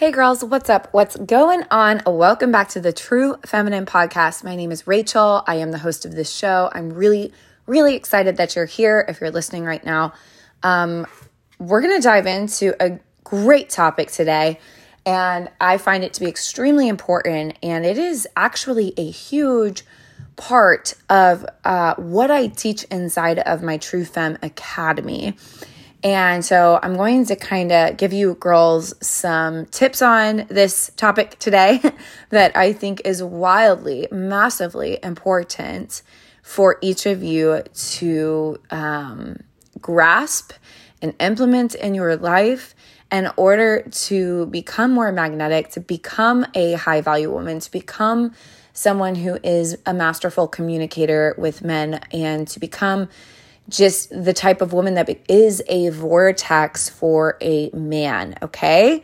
Hey girls, what's up? What's going on? Welcome back to the True Feminine Podcast. My name is Rachel. I am the host of this show. I'm really, really excited that you're here if you're listening right now. Um, we're going to dive into a great topic today, and I find it to be extremely important, and it is actually a huge part of uh, what I teach inside of my True Fem Academy. And so I'm going to kind of give you girls some tips on this topic today that I think is wildly, massively important for each of you to um, grasp and implement in your life in order to become more magnetic, to become a high value woman, to become someone who is a masterful communicator with men, and to become just the type of woman that is a vortex for a man, okay?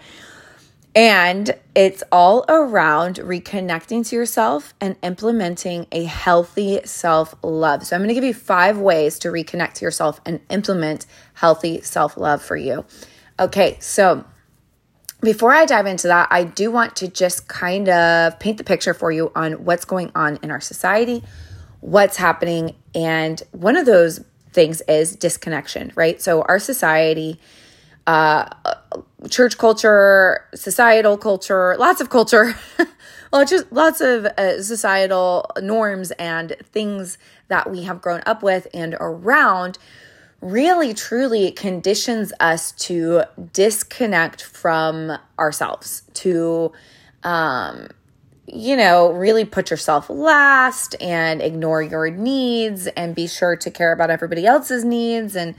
And it's all around reconnecting to yourself and implementing a healthy self love. So, I'm gonna give you five ways to reconnect to yourself and implement healthy self love for you. Okay, so before I dive into that, I do want to just kind of paint the picture for you on what's going on in our society, what's happening. And one of those things is disconnection, right? So our society, uh, church culture, societal culture, lots of culture, well, just lots of uh, societal norms and things that we have grown up with and around really truly conditions us to disconnect from ourselves, to um, you know, really put yourself last and ignore your needs and be sure to care about everybody else's needs and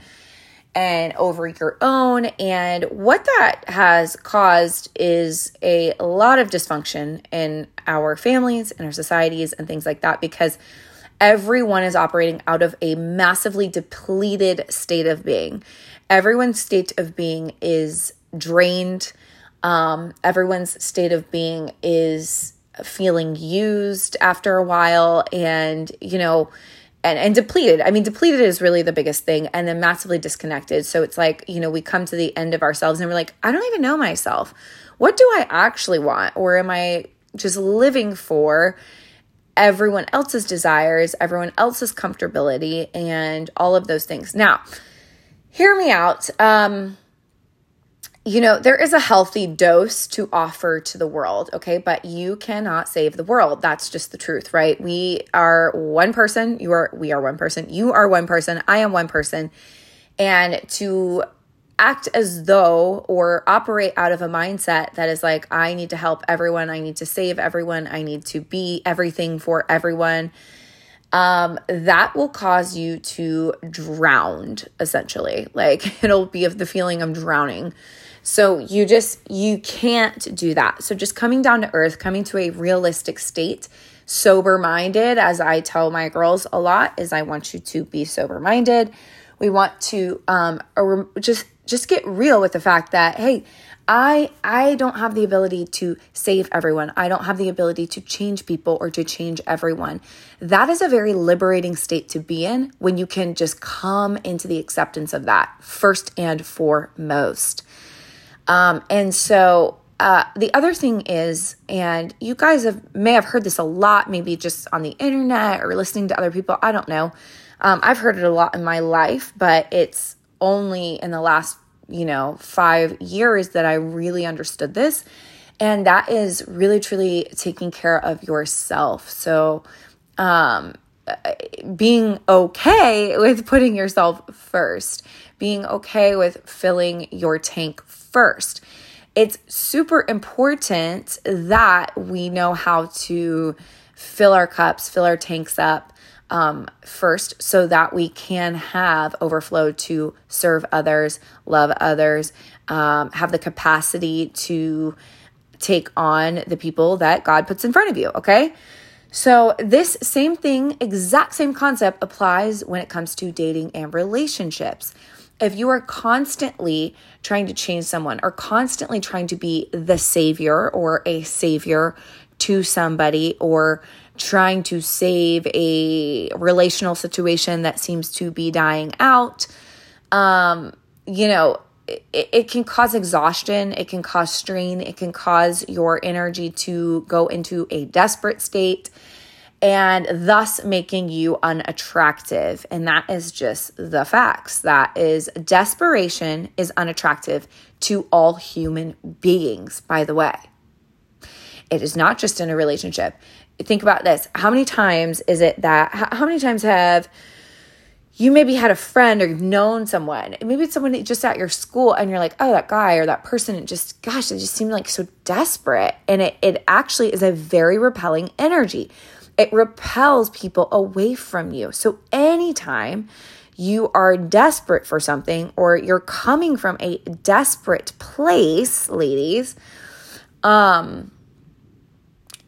and over your own and what that has caused is a lot of dysfunction in our families and our societies and things like that because everyone is operating out of a massively depleted state of being. Everyone's state of being is drained. Um, everyone's state of being is feeling used after a while and, you know, and, and depleted. I mean, depleted is really the biggest thing, and then massively disconnected. So it's like, you know, we come to the end of ourselves and we're like, I don't even know myself. What do I actually want? Or am I just living for everyone else's desires, everyone else's comfortability, and all of those things? Now, hear me out. Um, you know, there is a healthy dose to offer to the world, okay? But you cannot save the world. That's just the truth, right? We are one person, you are we are one person. You are one person, I am one person. And to act as though or operate out of a mindset that is like I need to help everyone, I need to save everyone, I need to be everything for everyone. Um, that will cause you to drown essentially. Like it'll be of the feeling I'm drowning. So you just, you can't do that. So just coming down to earth, coming to a realistic state, sober minded, as I tell my girls a lot, is I want you to be sober minded. We want to um, just just get real with the fact that hey, I I don't have the ability to save everyone. I don't have the ability to change people or to change everyone. That is a very liberating state to be in when you can just come into the acceptance of that first and foremost. Um, and so uh, the other thing is, and you guys have may have heard this a lot, maybe just on the internet or listening to other people. I don't know. Um, I've heard it a lot in my life, but it's only in the last, you know, five years that I really understood this. And that is really, truly taking care of yourself. So, um, being okay with putting yourself first, being okay with filling your tank first. It's super important that we know how to fill our cups, fill our tanks up um, first so that we can have overflow to serve others, love others, um, have the capacity to take on the people that God puts in front of you, okay? So, this same thing, exact same concept applies when it comes to dating and relationships. If you are constantly trying to change someone or constantly trying to be the savior or a savior to somebody or trying to save a relational situation that seems to be dying out, um, you know, it, it can cause exhaustion, it can cause strain, it can cause your energy to go into a desperate state and thus making you unattractive. And that is just the facts. That is desperation is unattractive to all human beings, by the way. It is not just in a relationship. Think about this. How many times is it that, how many times have you maybe had a friend or you've known someone, maybe it's someone just at your school, and you're like, oh, that guy or that person, it just, gosh, it just seemed like so desperate. And it, it actually is a very repelling energy. It repels people away from you. So anytime you are desperate for something or you're coming from a desperate place, ladies, um,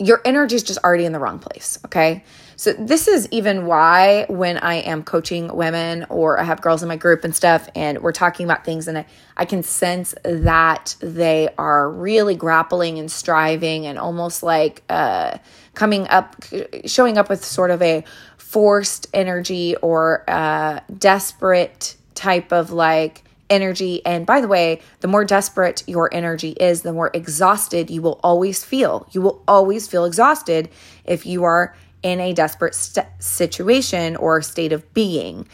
your energy is just already in the wrong place. Okay. So, this is even why when I am coaching women or I have girls in my group and stuff, and we're talking about things, and I, I can sense that they are really grappling and striving and almost like uh, coming up, showing up with sort of a forced energy or uh, desperate type of like, energy. And by the way, the more desperate your energy is, the more exhausted you will always feel. You will always feel exhausted if you are in a desperate st- situation or state of being.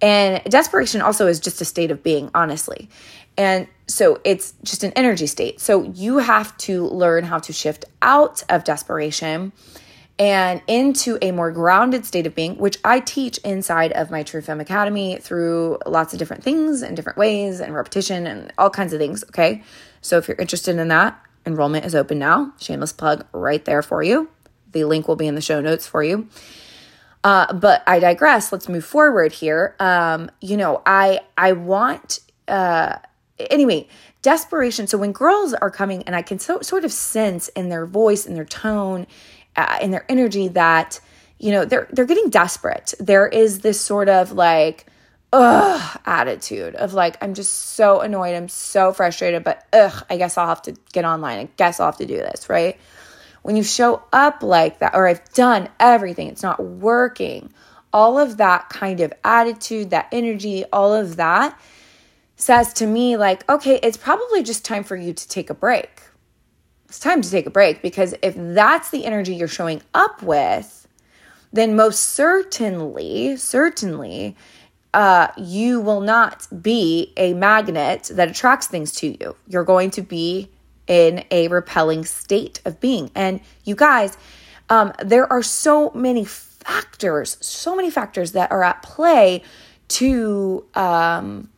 And desperation also is just a state of being, honestly. And so it's just an energy state. So you have to learn how to shift out of desperation and into a more grounded state of being, which I teach inside of my True Femme Academy through lots of different things and different ways and repetition and all kinds of things. Okay. So if you're interested in that, enrollment is open now. Shameless plug right there for you. The link will be in the show notes for you. Uh, but I digress. Let's move forward here. Um, you know, I I want uh, anyway desperation. So when girls are coming, and I can so, sort of sense in their voice, in their tone, uh, in their energy that you know they're they're getting desperate. There is this sort of like ugh attitude of like I'm just so annoyed, I'm so frustrated, but ugh, I guess I'll have to get online. I guess I'll have to do this, right? When you show up like that, or I've done everything, it's not working. All of that kind of attitude, that energy, all of that says to me, like, okay, it's probably just time for you to take a break it's time to take a break because if that's the energy you're showing up with, then most certainly, certainly, uh, you will not be a magnet that attracts things to you. You're going to be in a repelling state of being. And you guys, um, there are so many factors, so many factors that are at play to um,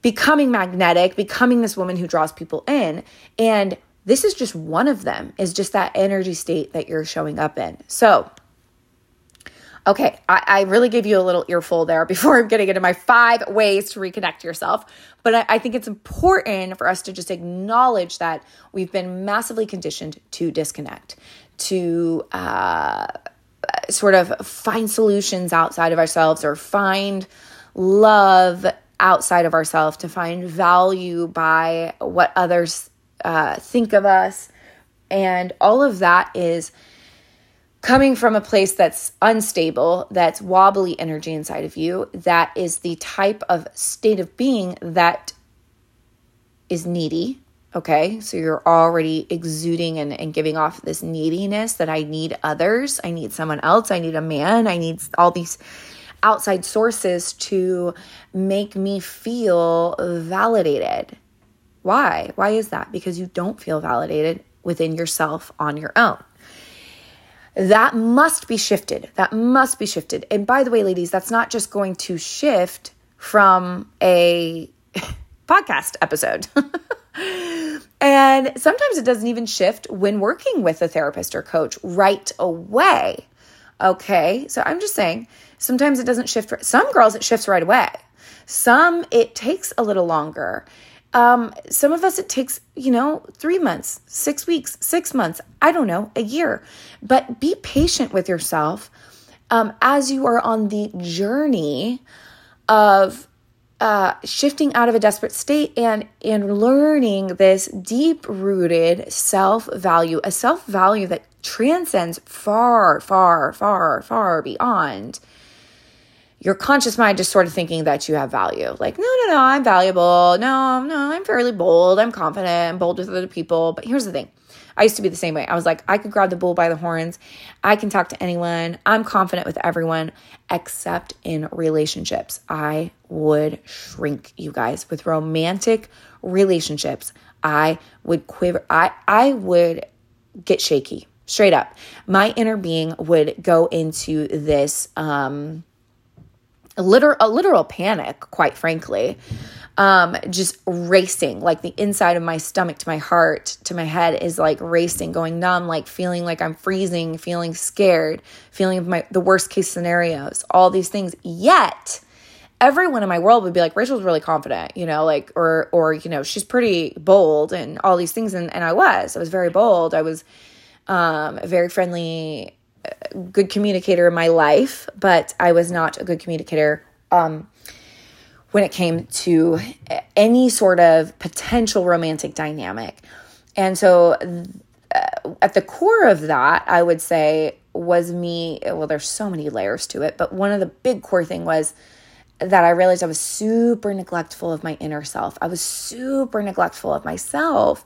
becoming magnetic, becoming this woman who draws people in. And this is just one of them, is just that energy state that you're showing up in. So, okay, I, I really gave you a little earful there before I'm getting into my five ways to reconnect yourself. But I, I think it's important for us to just acknowledge that we've been massively conditioned to disconnect, to uh, sort of find solutions outside of ourselves or find love outside of ourselves, to find value by what others uh, think of us. And all of that is coming from a place that's unstable, that's wobbly energy inside of you, that is the type of state of being that is needy. Okay, so you're already exuding and, and giving off this neediness that I need others, I need someone else, I need a man, I need all these outside sources to make me feel validated. Why? Why is that? Because you don't feel validated within yourself on your own. That must be shifted. That must be shifted. And by the way, ladies, that's not just going to shift from a podcast episode. and sometimes it doesn't even shift when working with a therapist or coach right away. Okay. So I'm just saying, sometimes it doesn't shift. Some girls, it shifts right away. Some, it takes a little longer. Um, some of us, it takes, you know, three months, six weeks, six months, I don't know, a year. But be patient with yourself um, as you are on the journey of uh, shifting out of a desperate state and and learning this deep rooted self value, a self value that transcends far, far, far, far beyond your conscious mind just sort of thinking that you have value. Like, no, no, no, I'm valuable. No, no, I'm fairly bold. I'm confident. I'm bold with other people. But here's the thing I used to be the same way. I was like, I could grab the bull by the horns. I can talk to anyone. I'm confident with everyone except in relationships. I would shrink, you guys. With romantic relationships, I would quiver. I I would get shaky. Straight up. My inner being would go into this um a literal a literal panic, quite frankly um, just racing, like the inside of my stomach to my heart to my head is like racing, going numb, like feeling like I'm freezing, feeling scared, feeling my the worst case scenarios, all these things. Yet everyone in my world would be like, Rachel's really confident, you know, like or or you know, she's pretty bold and all these things. And and I was. I was very bold. I was um very friendly, good communicator in my life, but I was not a good communicator um when it came to any sort of potential romantic dynamic. And so, uh, at the core of that, I would say was me. Well, there's so many layers to it, but one of the big core thing was that I realized I was super neglectful of my inner self. I was super neglectful of myself.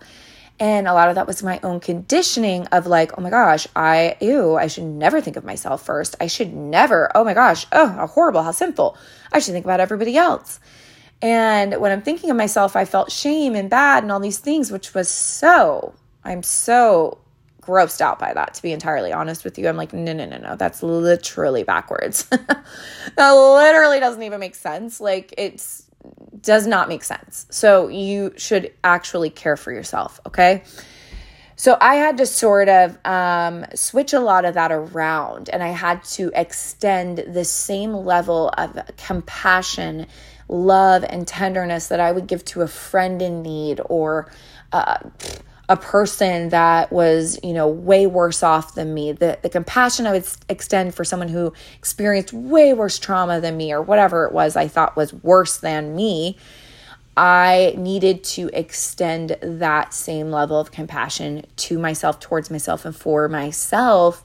And a lot of that was my own conditioning of like, oh my gosh, I, ew, I should never think of myself first. I should never, oh my gosh, oh, how horrible, how simple. I should think about everybody else. And when I'm thinking of myself, I felt shame and bad and all these things, which was so, I'm so grossed out by that, to be entirely honest with you. I'm like, no, no, no, no, that's literally backwards. that literally doesn't even make sense. Like, it's, does not make sense. So you should actually care for yourself, okay? So I had to sort of um, switch a lot of that around and I had to extend the same level of compassion, love, and tenderness that I would give to a friend in need or uh, a person that was, you know, way worse off than me. The, the compassion I would extend for someone who experienced way worse trauma than me or whatever it was I thought was worse than me. I needed to extend that same level of compassion to myself, towards myself, and for myself.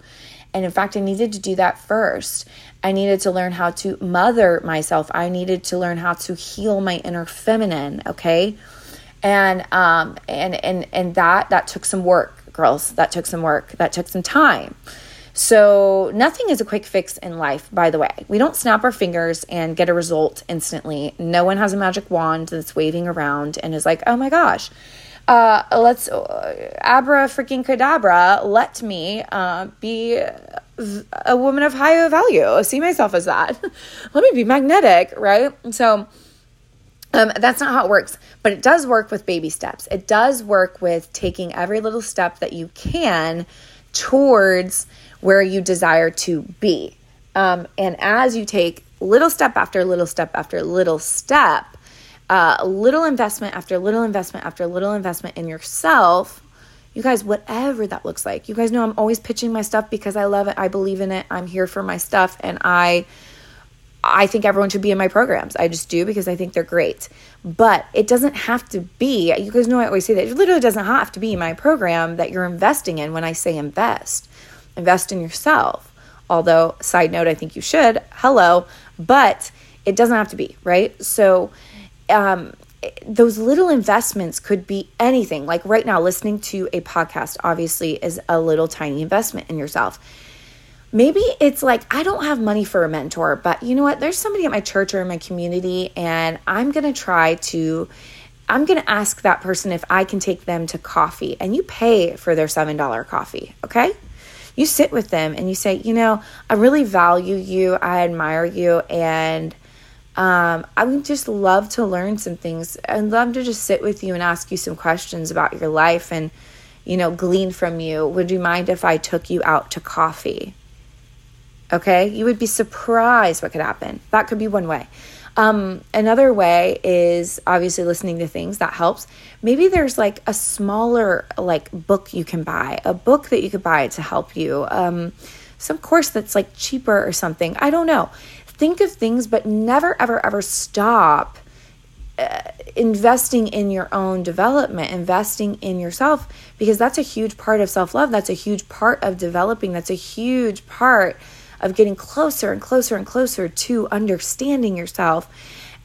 And in fact, I needed to do that first. I needed to learn how to mother myself. I needed to learn how to heal my inner feminine, okay? And um and and and that that took some work girls. That took some work. That took some time. So nothing is a quick fix in life by the way. We don't snap our fingers and get a result instantly. No one has a magic wand that's waving around and is like oh my gosh. Uh, let's uh, abra freaking cadabra let me uh, be a woman of high value. See myself as that. Let me be magnetic right? So um, that's not how it works, but it does work with baby steps. It does work with taking every little step that you can towards where you desire to be. Um, and as you take little step after little step after little step, uh, little investment after little investment after little investment in yourself, you guys, whatever that looks like. You guys know I'm always pitching my stuff because I love it. I believe in it. I'm here for my stuff, and I I think everyone should be in my programs. I just do because I think they're great. But it doesn't have to be, you guys know I always say that. It literally doesn't have to be my program that you're investing in when I say invest. Invest in yourself. Although, side note, I think you should. Hello. But it doesn't have to be, right? So, um, those little investments could be anything. Like right now, listening to a podcast obviously is a little tiny investment in yourself maybe it's like I don't have money for a mentor, but you know what? There's somebody at my church or in my community, and I'm going to try to. I'm going to ask that person if I can take them to coffee and you pay for their $7 coffee, okay? You sit with them and you say, you know, I really value you, I admire you, and um, I would just love to learn some things. I'd love to just sit with you and ask you some questions about your life and, you know, glean from you. Would you mind if I took you out to coffee? Okay, you would be surprised what could happen. That could be one way. Um, another way is obviously listening to things that helps. Maybe there's like a smaller like book you can buy, a book that you could buy to help you, um, some course that's like cheaper or something. I don't know. Think of things, but never, ever, ever stop uh, investing in your own development, investing in yourself, because that's a huge part of self love. That's a huge part of developing. That's a huge part of getting closer and closer and closer to understanding yourself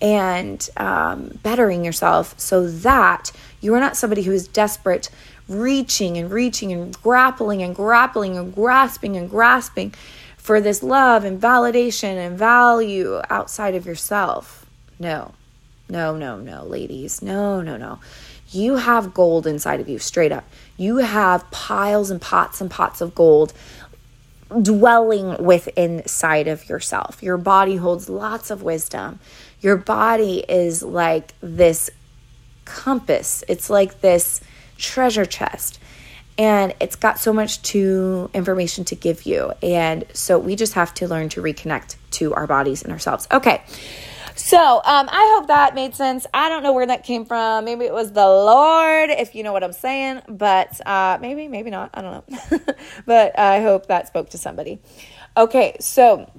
and um, bettering yourself so that you are not somebody who is desperate, reaching and reaching and grappling and grappling and grasping and grasping for this love and validation and value outside of yourself. No, no, no, no, ladies. No, no, no. You have gold inside of you, straight up. You have piles and pots and pots of gold dwelling within inside of yourself. Your body holds lots of wisdom. Your body is like this compass. It's like this treasure chest. And it's got so much to information to give you. And so we just have to learn to reconnect to our bodies and ourselves. Okay. So um, I hope that made sense. I don't know where that came from. Maybe it was the Lord, if you know what I'm saying, but uh, maybe, maybe not. I don't know. but I hope that spoke to somebody. Okay, so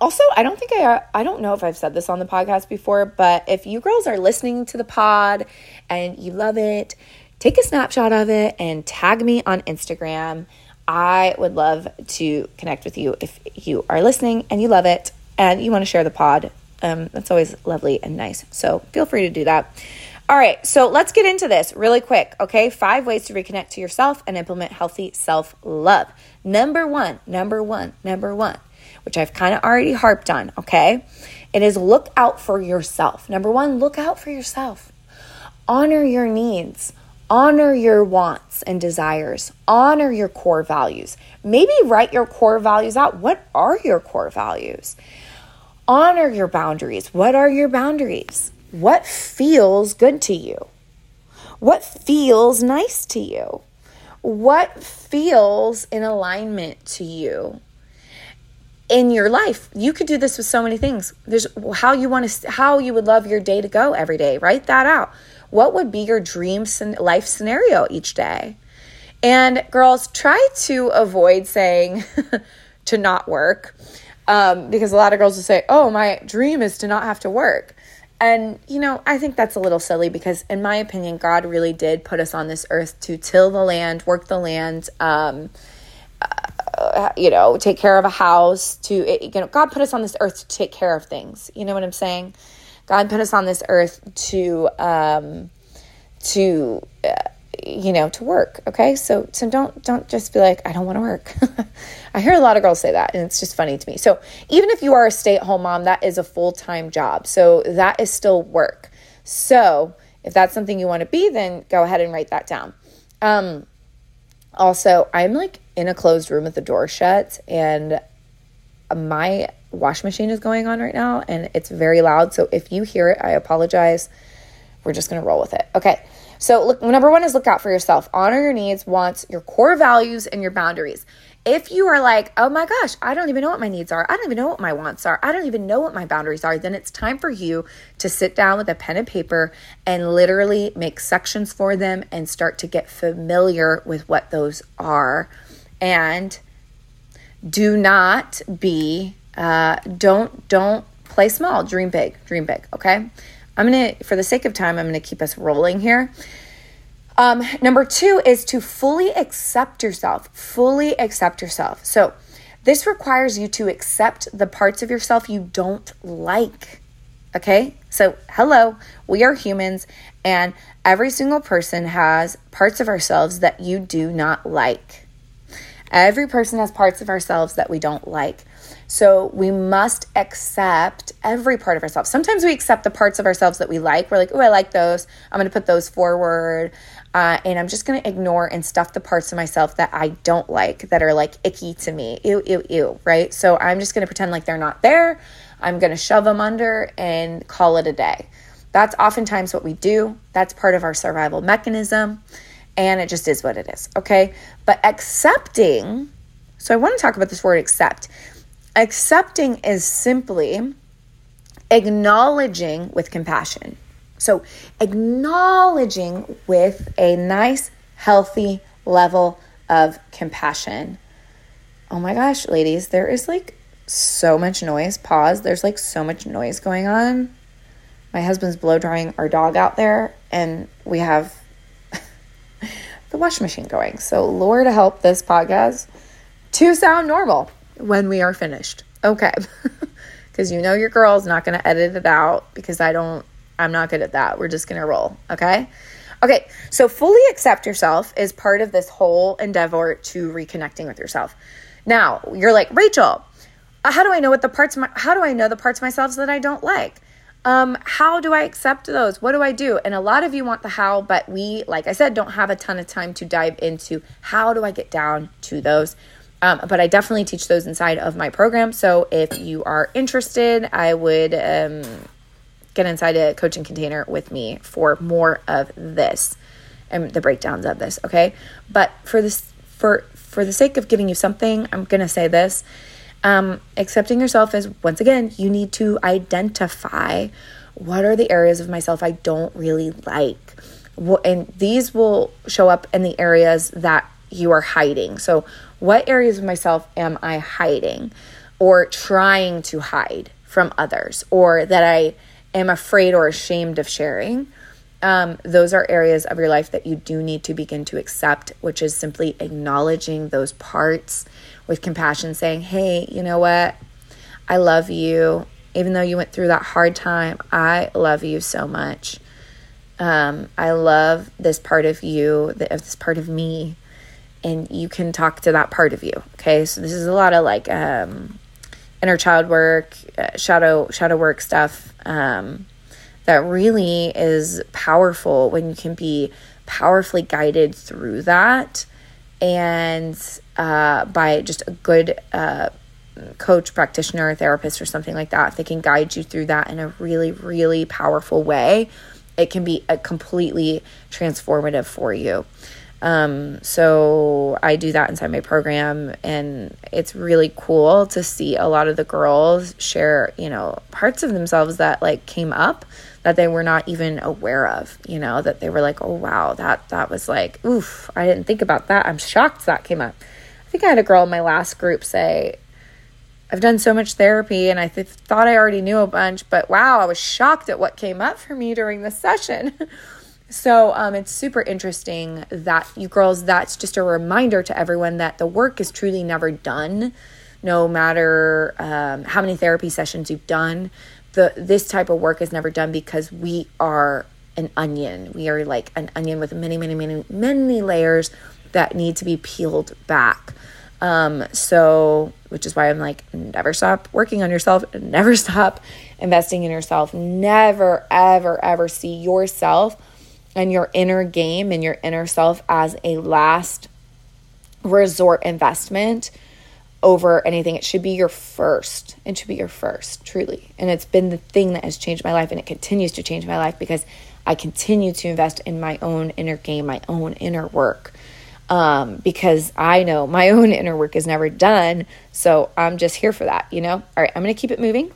also i don't think i i don't know if i've said this on the podcast before but if you girls are listening to the pod and you love it take a snapshot of it and tag me on instagram i would love to connect with you if you are listening and you love it and you want to share the pod um, that's always lovely and nice. So feel free to do that. All right, so let's get into this really quick, okay? Five ways to reconnect to yourself and implement healthy self love. Number one, number one, number one, which I've kind of already harped on, okay? It is look out for yourself. Number one, look out for yourself. Honor your needs, honor your wants and desires, honor your core values. Maybe write your core values out. What are your core values? Honor your boundaries. What are your boundaries? What feels good to you? What feels nice to you? What feels in alignment to you in your life? You could do this with so many things. There's how you want to how you would love your day to go every day. Write that out. What would be your dream life scenario each day? And girls, try to avoid saying to not work um, because a lot of girls will say, Oh, my dream is to not have to work. And, you know, I think that's a little silly because, in my opinion, God really did put us on this earth to till the land, work the land, um, uh, you know, take care of a house, to, you know, God put us on this earth to take care of things. You know what I'm saying? God put us on this earth to, um, to, uh, you know to work okay? So so don't don't just be like i don't want to work. I hear a lot of girls say that and it's just funny to me. So even if you are a stay-at-home mom that is a full-time job. So that is still work. So if that's something you want to be then go ahead and write that down. Um also i'm like in a closed room with the door shut and my wash machine is going on right now and it's very loud. So if you hear it i apologize. We're just going to roll with it. Okay so, look, number one is look out for yourself. Honor your needs, wants, your core values, and your boundaries. If you are like, oh my gosh, I don't even know what my needs are, I don't even know what my wants are, I don't even know what my boundaries are, then it's time for you to sit down with a pen and paper and literally make sections for them and start to get familiar with what those are. And do not be, uh, don't, don't play small, dream big, dream big, okay? I'm going to, for the sake of time, I'm going to keep us rolling here. Um, number two is to fully accept yourself, fully accept yourself. So, this requires you to accept the parts of yourself you don't like. Okay? So, hello, we are humans, and every single person has parts of ourselves that you do not like. Every person has parts of ourselves that we don't like. So we must accept every part of ourselves. Sometimes we accept the parts of ourselves that we like. We're like, oh, I like those. I'm going to put those forward. Uh, and I'm just going to ignore and stuff the parts of myself that I don't like, that are like icky to me. Ew, ew, ew, right? So I'm just going to pretend like they're not there. I'm going to shove them under and call it a day. That's oftentimes what we do. That's part of our survival mechanism. And it just is what it is, okay? But accepting, so I want to talk about this word accept. Accepting is simply acknowledging with compassion. So, acknowledging with a nice, healthy level of compassion. Oh my gosh, ladies, there is like so much noise. Pause. There's like so much noise going on. My husband's blow drying our dog out there, and we have the washing machine going. So, Lord help this podcast to sound normal when we are finished. Okay. Because you know your girl's not going to edit it out because I don't, I'm not good at that. We're just going to roll. Okay. Okay. So fully accept yourself is part of this whole endeavor to reconnecting with yourself. Now, you're like, Rachel, uh, how do I know what the parts, my, how do I know the parts of myself that I don't like? Um, how do I accept those? What do I do? And a lot of you want the how, but we, like I said, don't have a ton of time to dive into how do I get down to those. Um, but I definitely teach those inside of my program. So if you are interested, I would um, get inside a coaching container with me for more of this and the breakdowns of this. Okay, but for this, for for the sake of giving you something, I'm gonna say this um, accepting yourself is once again, you need to identify what are the areas of myself I don't really like. And these will show up in the areas that you are hiding. So, what areas of myself am I hiding or trying to hide from others or that I am afraid or ashamed of sharing? Um, those are areas of your life that you do need to begin to accept, which is simply acknowledging those parts with compassion, saying, Hey, you know what? I love you. Even though you went through that hard time, I love you so much. Um, I love this part of you, this part of me, and you can talk to that part of you. Okay, so this is a lot of like um, inner child work, uh, shadow shadow work stuff um, that really is powerful when you can be powerfully guided through that and uh, by just a good uh, coach, practitioner, therapist, or something like that, they can guide you through that in a really, really powerful way, it can be a completely transformative for you. Um, so I do that inside my program, and it's really cool to see a lot of the girls share, you know, parts of themselves that like came up that they were not even aware of, you know, that they were like, oh wow, that that was like, oof, I didn't think about that. I'm shocked that came up. I think I had a girl in my last group say, I've done so much therapy and I th- thought I already knew a bunch, but wow, I was shocked at what came up for me during the session. so um, it's super interesting that you girls, that's just a reminder to everyone that the work is truly never done, no matter um, how many therapy sessions you've done the this type of work is never done because we are an onion. We are like an onion with many, many, many, many layers that need to be peeled back. Um, so, which is why I'm like, never stop working on yourself, never stop investing in yourself, never, ever, ever see yourself and your inner game and your inner self as a last resort investment over anything. It should be your first. It should be your first, truly. And it's been the thing that has changed my life and it continues to change my life because I continue to invest in my own inner game, my own inner work. Um, because I know my own inner work is never done. So I'm just here for that, you know? All right, I'm going to keep it moving.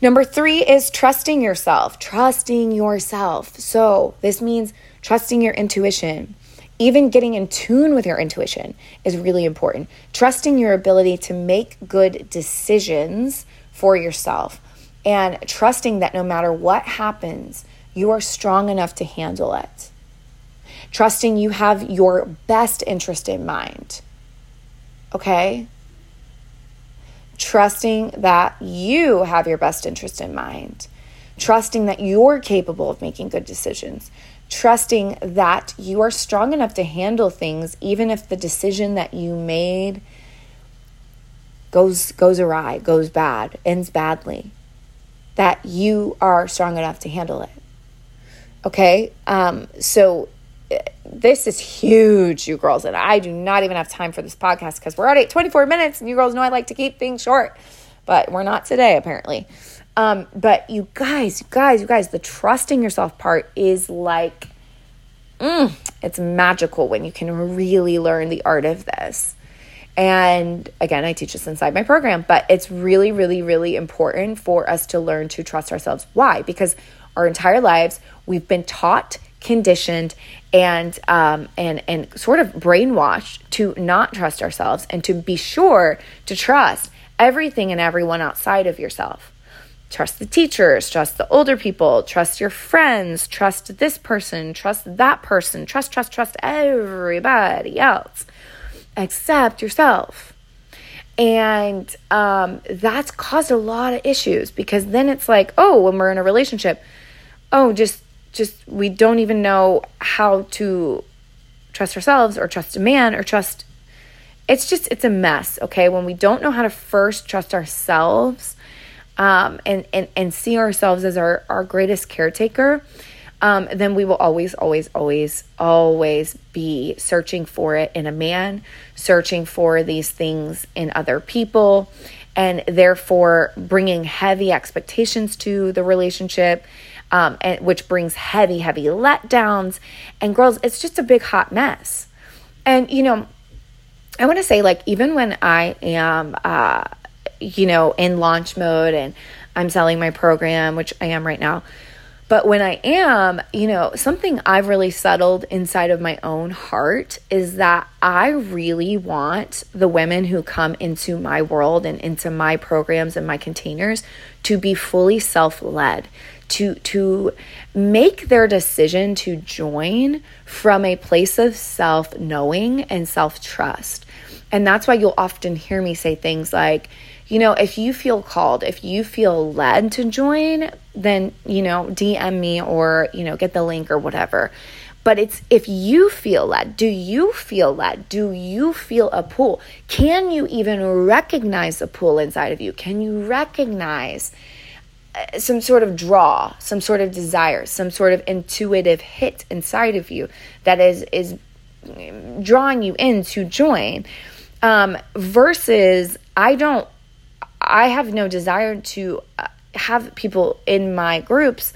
Number three is trusting yourself, trusting yourself. So this means trusting your intuition even getting in tune with your intuition is really important. Trusting your ability to make good decisions for yourself and trusting that no matter what happens, you are strong enough to handle it. Trusting you have your best interest in mind. Okay? Trusting that you have your best interest in mind. Trusting that you're capable of making good decisions trusting that you are strong enough to handle things even if the decision that you made goes goes awry, goes bad, ends badly. That you are strong enough to handle it. Okay? Um so this is huge, you girls, and I do not even have time for this podcast because we're already at 24 minutes, and you girls know I like to keep things short, but we're not today, apparently. Um, but you guys, you guys, you guys, the trusting yourself part is like, mm, it's magical when you can really learn the art of this. And again, I teach this inside my program, but it's really, really, really important for us to learn to trust ourselves. Why? Because our entire lives we've been taught, conditioned, and um, and and sort of brainwashed to not trust ourselves and to be sure to trust everything and everyone outside of yourself. Trust the teachers, trust the older people, trust your friends, trust this person, trust that person, trust, trust, trust everybody else except yourself. And um, that's caused a lot of issues because then it's like, oh, when we're in a relationship, oh, just just we don't even know how to trust ourselves or trust a man or trust it's just it's a mess okay? When we don't know how to first trust ourselves um, and, and and see ourselves as our our greatest caretaker um, then we will always always always always be searching for it in a man searching for these things in other people and therefore bringing heavy expectations to the relationship um, and which brings heavy heavy letdowns. And girls it's just a big hot mess. And you know I want to say, like, even when I am, uh, you know, in launch mode and I'm selling my program, which I am right now, but when I am, you know, something I've really settled inside of my own heart is that I really want the women who come into my world and into my programs and my containers to be fully self led, to to make their decision to join from a place of self knowing and self trust. And that's why you'll often hear me say things like, you know, if you feel called, if you feel led to join, then, you know, DM me or, you know, get the link or whatever. But it's if you feel led, do you feel led? Do you feel a pull? Can you even recognize a pull inside of you? Can you recognize some sort of draw, some sort of desire, some sort of intuitive hit inside of you that is is drawing you in to join? Um, versus I don't I have no desire to uh, have people in my groups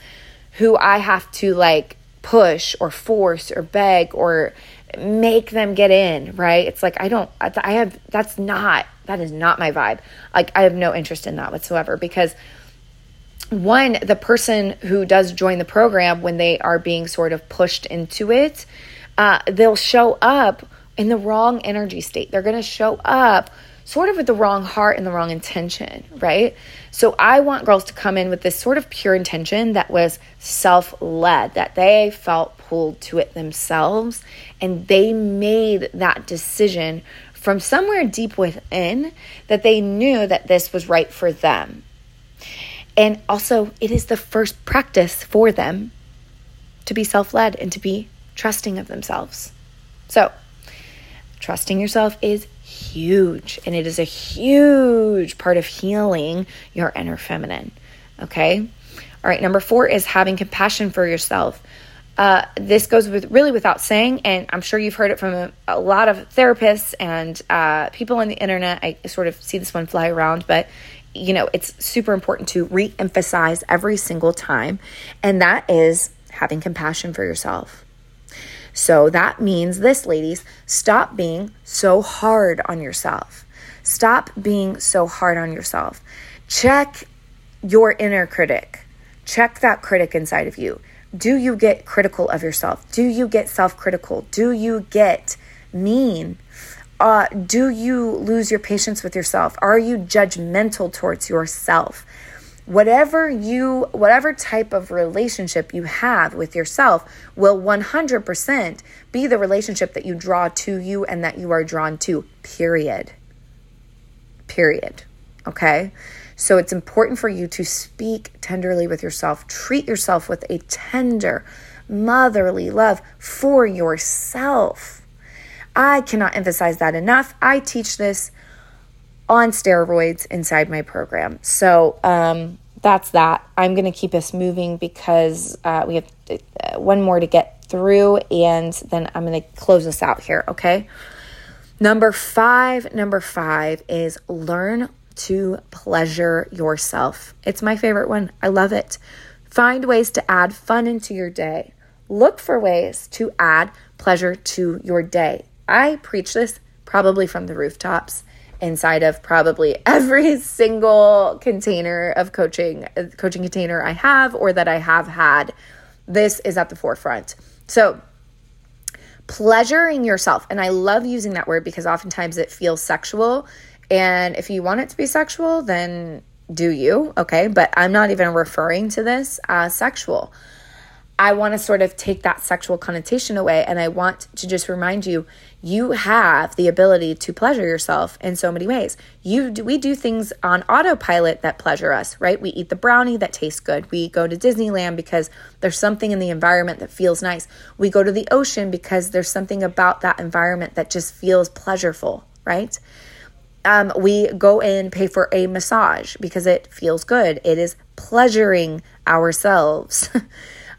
who I have to like push or force or beg or make them get in, right? It's like I don't I have that's not that is not my vibe. Like I have no interest in that whatsoever because one the person who does join the program when they are being sort of pushed into it, uh, they'll show up in the wrong energy state. They're going to show up sort of with the wrong heart and the wrong intention, right? So I want girls to come in with this sort of pure intention that was self led, that they felt pulled to it themselves and they made that decision from somewhere deep within that they knew that this was right for them. And also, it is the first practice for them to be self led and to be trusting of themselves. So, trusting yourself is huge and it is a huge part of healing your inner feminine. Okay. All right. Number four is having compassion for yourself. Uh, this goes with really without saying, and I'm sure you've heard it from a, a lot of therapists and uh, people on the internet. I sort of see this one fly around, but you know, it's super important to re emphasize every single time, and that is having compassion for yourself. So that means this, ladies, stop being so hard on yourself. Stop being so hard on yourself. Check your inner critic. Check that critic inside of you. Do you get critical of yourself? Do you get self critical? Do you get mean? Uh, do you lose your patience with yourself? Are you judgmental towards yourself? whatever you whatever type of relationship you have with yourself will 100% be the relationship that you draw to you and that you are drawn to period. Period. Okay? So it's important for you to speak tenderly with yourself. Treat yourself with a tender motherly love for yourself i cannot emphasize that enough i teach this on steroids inside my program. So um, that's that. I'm going to keep us moving because uh, we have uh, one more to get through, and then I'm going to close this out here, okay? Number five, number five is learn to pleasure yourself. It's my favorite one. I love it. Find ways to add fun into your day. Look for ways to add pleasure to your day. I preach this probably from the rooftops inside of probably every single container of coaching uh, coaching container I have or that I have had. This is at the forefront. So pleasuring yourself and I love using that word because oftentimes it feels sexual and if you want it to be sexual then do you okay? But I'm not even referring to this as sexual I want to sort of take that sexual connotation away. And I want to just remind you you have the ability to pleasure yourself in so many ways. You do, we do things on autopilot that pleasure us, right? We eat the brownie that tastes good. We go to Disneyland because there's something in the environment that feels nice. We go to the ocean because there's something about that environment that just feels pleasureful, right? Um, we go in pay for a massage because it feels good. It is pleasuring ourselves.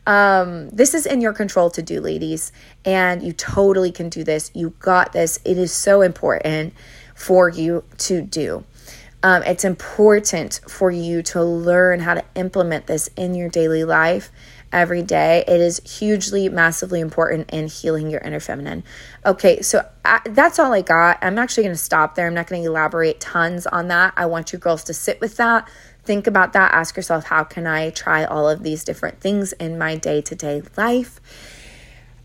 Um, this is in your control to do, ladies, and you totally can do this. You got this. It is so important for you to do. Um, it's important for you to learn how to implement this in your daily life every day. It is hugely, massively important in healing your inner feminine. Okay, so I, that's all I got. I'm actually going to stop there. I'm not going to elaborate tons on that. I want you girls to sit with that think about that. Ask yourself, how can I try all of these different things in my day to day life?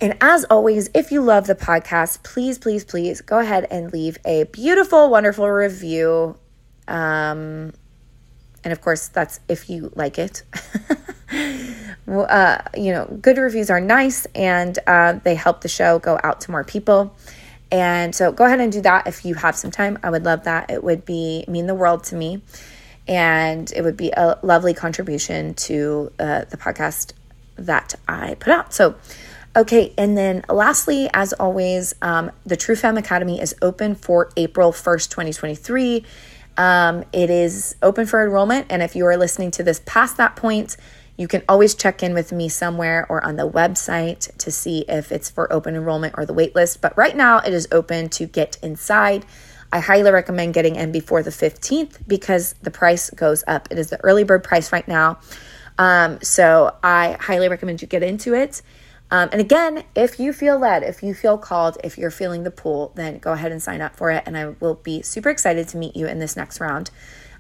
And as always, if you love the podcast, please, please, please go ahead and leave a beautiful, wonderful review. Um, and of course, that's if you like it. uh, you know, good reviews are nice and uh, they help the show go out to more people. And so go ahead and do that if you have some time. I would love that. It would be mean the world to me and it would be a lovely contribution to uh, the podcast that I put out. So, okay, and then lastly, as always, um, the True Femme Academy is open for April 1st, 2023. Um, it is open for enrollment, and if you are listening to this past that point, you can always check in with me somewhere or on the website to see if it's for open enrollment or the waitlist. But right now, it is open to get inside. I highly recommend getting in before the 15th because the price goes up. It is the early bird price right now. Um, so I highly recommend you get into it. Um, and again, if you feel led, if you feel called, if you're feeling the pull, then go ahead and sign up for it. And I will be super excited to meet you in this next round.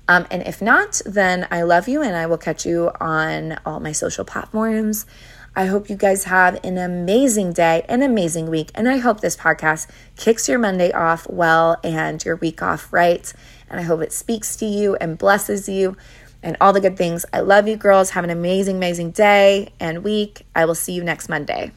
Um, and if not, then I love you and I will catch you on all my social platforms. I hope you guys have an amazing day, an amazing week, and I hope this podcast kicks your Monday off well and your week off right. And I hope it speaks to you and blesses you and all the good things. I love you, girls. Have an amazing, amazing day and week. I will see you next Monday.